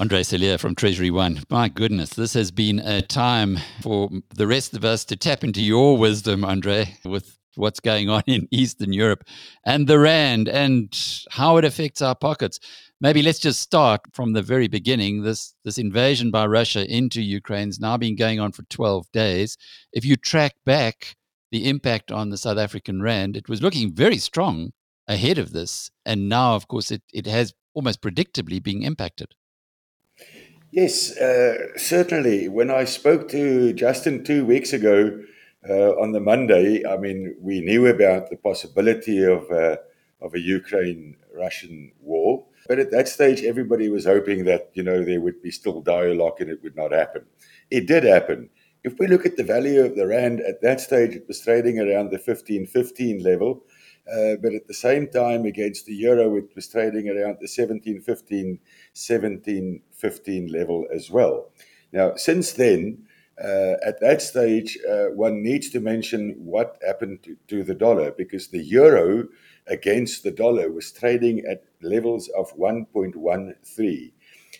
Andre Cilliers from TreasuryONE. My goodness, this has been a time for the rest of us to tap into your wisdom, Andre, with what's going on in Eastern Europe and the Rand and how it affects our pockets. Maybe let's just start from the very beginning. This this invasion by Russia into Ukraine's now been going on for 12 days. If you track back the impact on the South African Rand, it was looking very strong ahead of this. And now, of course, it, it has almost predictably been impacted. Yes, uh, certainly. When I spoke to Justin two weeks ago uh, on the Monday, I mean, we knew about the possibility of uh, of a Ukraine-Russian war, but at that stage, everybody was hoping that you know there would be still dialogue and it would not happen. It did happen. If we look at the value of the rand at that stage, it was trading around the 15.15 level. Uh, but at the same time, against the euro, it was trading around the 1715, 1715 level as well. Now, since then, uh, at that stage, uh, one needs to mention what happened to, to, the dollar because the euro against the dollar was trading at levels of 1.13.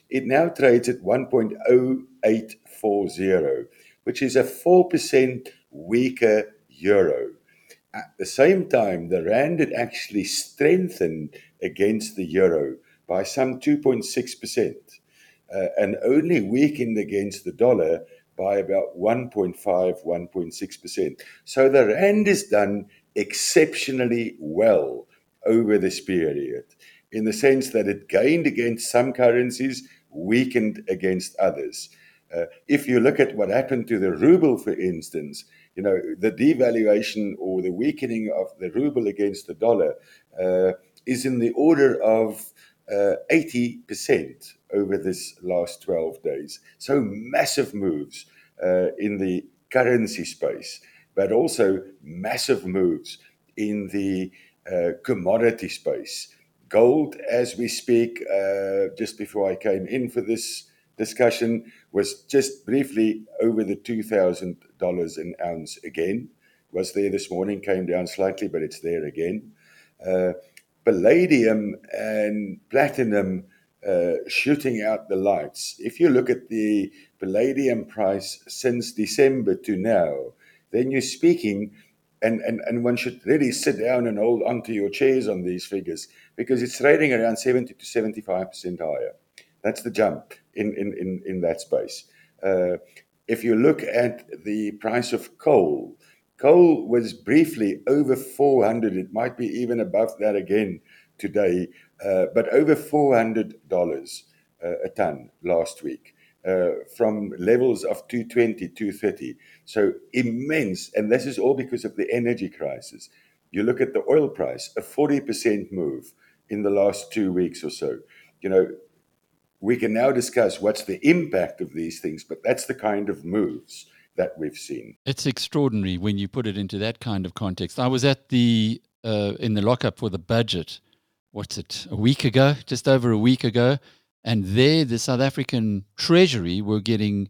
It now trades at 1.0840, which is a 4% weaker euro. At the same time, the rand had actually strengthened against the euro by some 2.6% uh, and only weakened against the dollar by about 1.5, 1.6%. So the rand has done exceptionally well over this period in the sense that it gained against some currencies, weakened against others. Uh, if you look at what happened to the ruble, for instance, you know, the devaluation or the weakening of the ruble against the dollar uh, is in the order of uh, 80% over this last 12 days. So massive moves uh, in the currency space, but also massive moves in the uh, commodity space. Gold, as we speak, uh, just before I came in for this discussion, was just briefly over the $2,000 an ounce again. Was there this morning, came down slightly, but it's there again. Uh, palladium and platinum uh, shooting out the lights. If you look at the palladium price since December to now, then you're speaking, and, and, and one should really sit down and hold onto your chairs on these figures because it's trading around 70 to 75% higher. That's the jump in, in, in, in that space. Uh, if you look at the price of coal, coal was briefly over 400. It might be even above that again today, uh, but over $400 uh, a ton last week. Uh, from levels of 220, 230. So immense. And this is all because of the energy crisis. You look at the oil price, a 40% move in the last two weeks or so. You know, we can now discuss what's the impact of these things, but that's the kind of moves that we've seen. It's extraordinary when you put it into that kind of context. I was at the uh, in the lockup for the budget. What's it? A week ago, just over a week ago, and there the South African Treasury were getting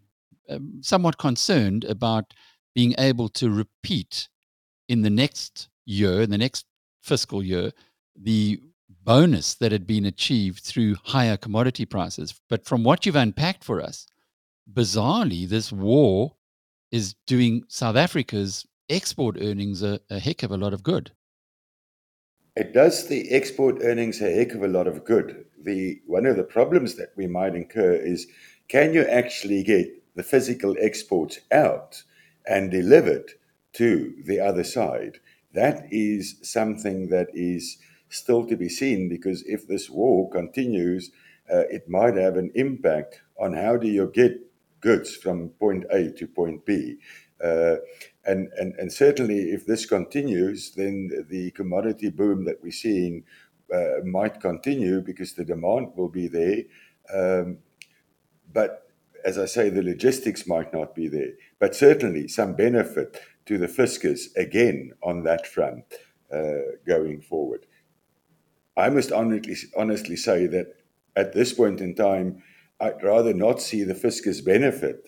um, somewhat concerned about being able to repeat in the next year, in the next fiscal year, the bonus that had been achieved through higher commodity prices. But from what you've unpacked for us, bizarrely, this war is doing South Africa's export earnings a, a heck of a lot of good. It does the export earnings a heck of a lot of good. The one of the problems that we might incur is can you actually get the physical exports out and delivered to the other side? That is something that is still to be seen because if this war continues, uh, it might have an impact on how do you get goods from point A to point B. Uh, and, and, and certainly, if this continues, then the commodity boom that we're seeing uh, might continue because the demand will be there. Um, but as I say, the logistics might not be there. But certainly, some benefit to the fiscus again on that front uh, going forward. I must honestly, honestly say that at this point in time, I'd rather not see the fiscus benefit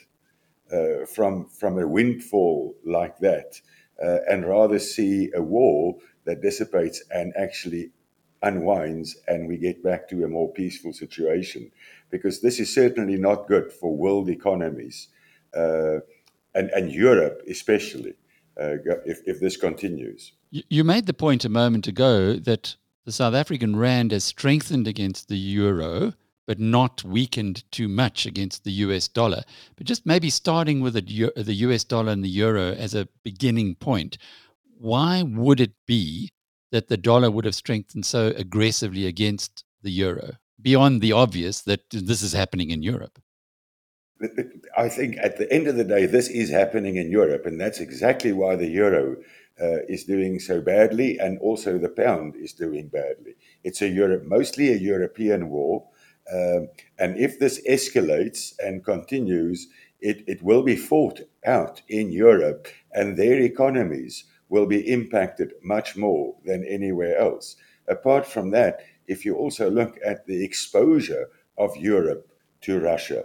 uh, from from a windfall like that, uh, and rather see a war that dissipates and actually unwinds and we get back to a more peaceful situation. Because this is certainly not good for world economies uh, and, and Europe, especially, uh, if, if this continues. You made the point a moment ago that the South African rand has strengthened against the euro, but not weakened too much against the US dollar. But just maybe starting with the, US dollar and the euro as a beginning point, why would it be that the dollar would have strengthened so aggressively against the euro, beyond the obvious that this is happening in Europe? I think at the end of the day, this is happening in Europe, and that's exactly why the euro uh, is doing so badly, and also the pound is doing badly. It's a Europe, mostly a European war, um, and if this escalates and continues, it, it will be fought out in Europe, and their economies will be impacted much more than anywhere else. Apart from that, if you also look at the exposure of Europe to Russia,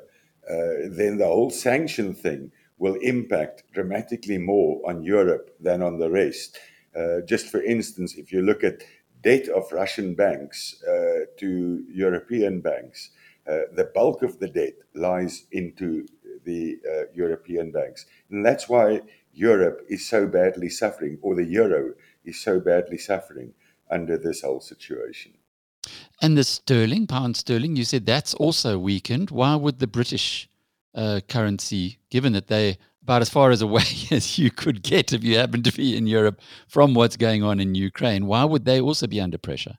uh, then the whole sanction thing will impact dramatically more on Europe than on the rest. Uh, just for instance, if you look at debt of Russian banks uh, to European banks, uh, the bulk of the debt lies into the uh, European banks. And that's why Europe is so badly suffering, or the euro is so badly suffering under this whole situation. And the sterling, pound sterling, you said that's also weakened. Why would the British uh, currency, given that they about as far as away as you could get if you happen to be in Europe from what's going on in Ukraine, why would they also be under pressure?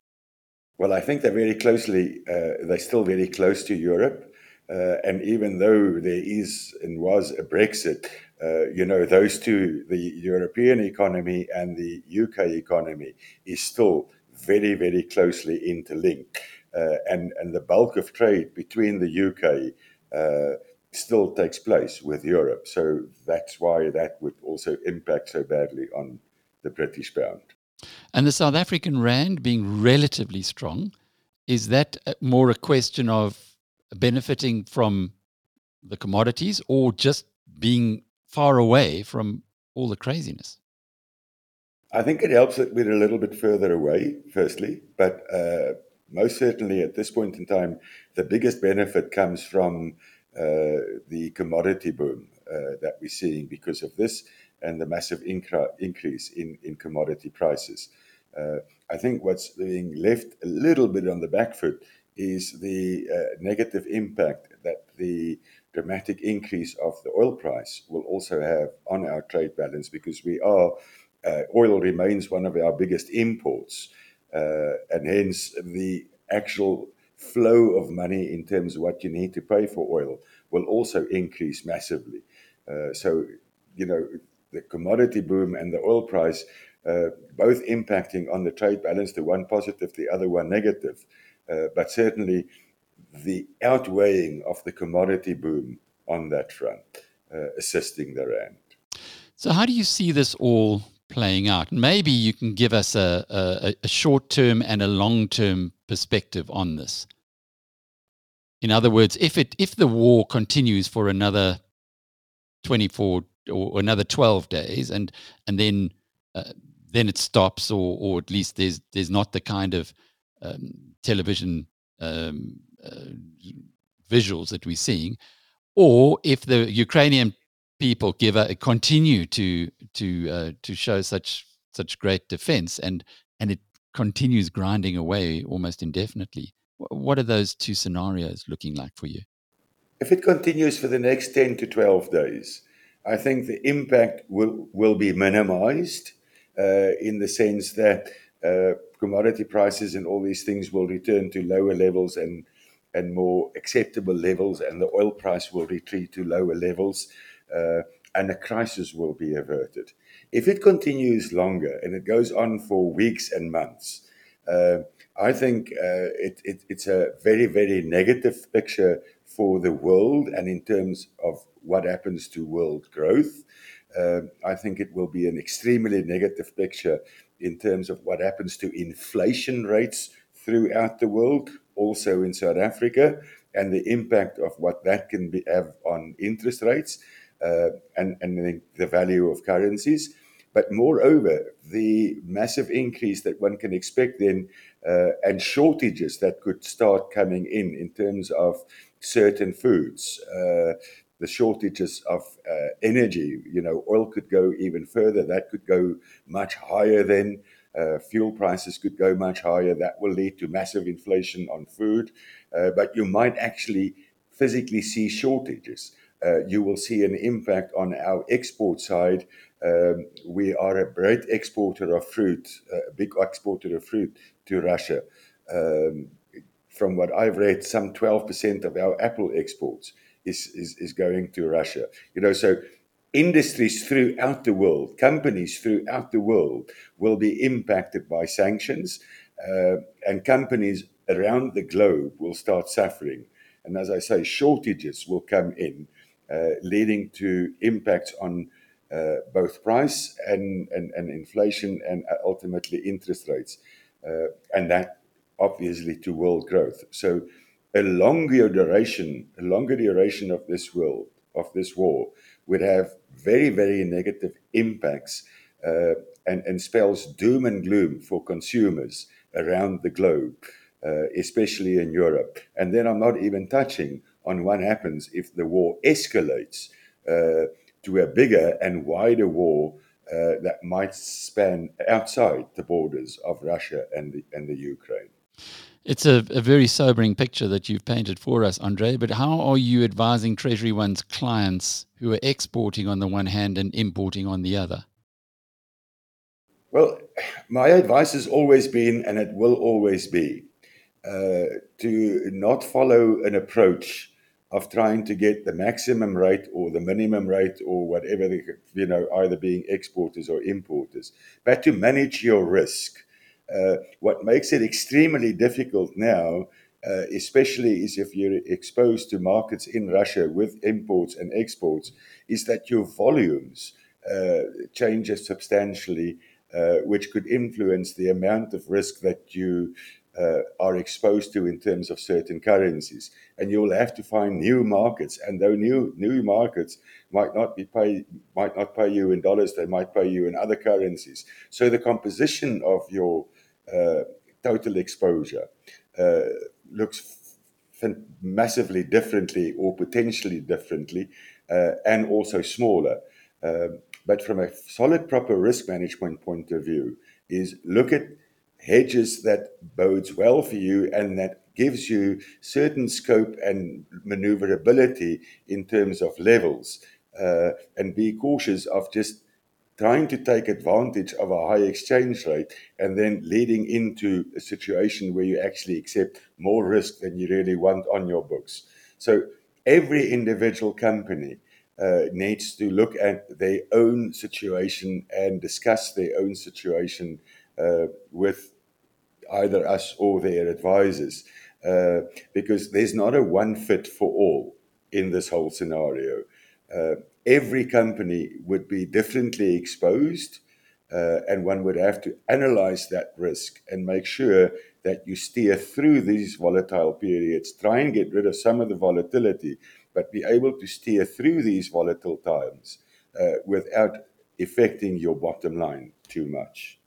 Well, I think they're very closely, uh, they're still very close to Europe. Uh, and even though there is and was a Brexit, uh, you know, those two, the European economy and the UK economy, is still very, very closely interlinked. Uh, and, and the bulk of trade between the UK uh, still takes place with Europe. So that's why that would also impact so badly on the British pound. And the South African rand being relatively strong, is that more a question of benefiting from the commodities or just being far away from all the craziness? I think it helps that we're a little bit further away, firstly, but uh, most certainly at this point in time, the biggest benefit comes from uh, the commodity boom uh, that we're seeing because of this and the massive incra- increase in, in commodity prices. Uh, I think what's being left a little bit on the back foot is the uh, negative impact that the dramatic increase of the oil price will also have on our trade balance because we are uh, oil remains one of our biggest imports uh, and hence the actual flow of money in terms of what you need to pay for oil will also increase massively uh, so you know the commodity boom and the oil price uh, both impacting on the trade balance the one positive the other one negative uh, but certainly the outweighing of the commodity boom on that front, uh, assisting the rand. So, how do you see this all playing out? Maybe you can give us a, a, a short term and a long term perspective on this. In other words, if it if the war continues for another twenty four or another twelve days, and and then uh, then it stops, or or at least there's there's not the kind of um, television um, uh, visuals that we're seeing, or if the Ukrainian people give a, continue to to uh, to show such such great defense and and it continues grinding away almost indefinitely. What are those two scenarios looking like for you? If it continues for the next 10 to 12 days, I think the impact will, will be minimized uh, in the sense that uh, commodity prices and all these things will return to lower levels and and more acceptable levels, and the oil price will retreat to lower levels, uh, and a crisis will be averted. If it continues longer and it goes on for weeks and months, uh, I think uh, it, it, it's a very, very negative picture for the world and in terms of what happens to world growth. Uh, I think it will be an extremely negative picture in terms of what happens to inflation rates throughout the world, also in South Africa, and the impact of what that can be, have on interest rates and, and the value of currencies. but moreover, the massive increase that one can expect then uh, and shortages that could start coming in in terms of certain foods. Uh, the shortages of uh, energy, you know, oil could go even further. That could go much higher then. Uh, fuel prices could go much higher. That will lead to massive inflation on food. Uh, but you might actually physically see shortages. Uh, you will see an impact on our export side. Um, we are a great exporter of fruit, a big exporter of fruit to Russia. Um, from what I've read, some 12% of our apple exports is, is, is going to Russia. You know, so industries throughout the world, companies throughout the world will be impacted by sanctions, uh, and companies around the globe will start suffering. And as I say, shortages will come in, uh, leading to impacts on uh, both price and, and, and inflation and ultimately interest rates. Uh, and that obviously to world growth. So a longer duration, a longer duration of this world, of this war, would have very, very negative impacts uh, and, and spells doom and gloom for consumers around the globe, uh, especially in Europe. And then I'm not even touching on what happens if the war escalates uh, to a bigger and wider war uh, that might span outside the borders of Russia and the, and the Ukraine. It's a, a, very sobering picture that you've painted for us, Andre. But how are you advising TreasuryONE's clients who are exporting on the one hand and importing on the other? Well, my advice has always been, and it will always be, to not follow an approach of trying to get the maximum rate or the minimum rate or whatever, the, you know, either being exporters or importers, but to manage your risk. Uh, what makes it extremely difficult now, uh, especially is if you're exposed to markets in Russia with imports and exports, is that your volumes uh, change substantially, uh, which could influence the amount of risk that you uh, are exposed to in terms of certain currencies, and you'll have to find new markets. And though new new markets might not be pay might not pay you in dollars, they might pay you in other currencies. So the composition of your uh, total exposure uh, looks f- massively differently or potentially differently uh, and also smaller. Um, but from a solid, proper risk management point of view, is look at hedges that bodes well for you and that gives you certain scope and maneuverability in terms of levels uh, and be cautious of just trying to take advantage of a high exchange rate and then leading into a situation where you actually accept more risk than you really want on your books. So every individual company uh, needs to look at their own situation and discuss their own situation uh, with either us or their advisors, uh, because there's not a one fit for all in this whole scenario. Uh, every company would be differently exposed, uh, and one would have to analyze that risk and make sure that you steer through these volatile periods, try and get rid of some of the volatility, but be able to steer through these volatile times uh, without affecting your bottom line too much.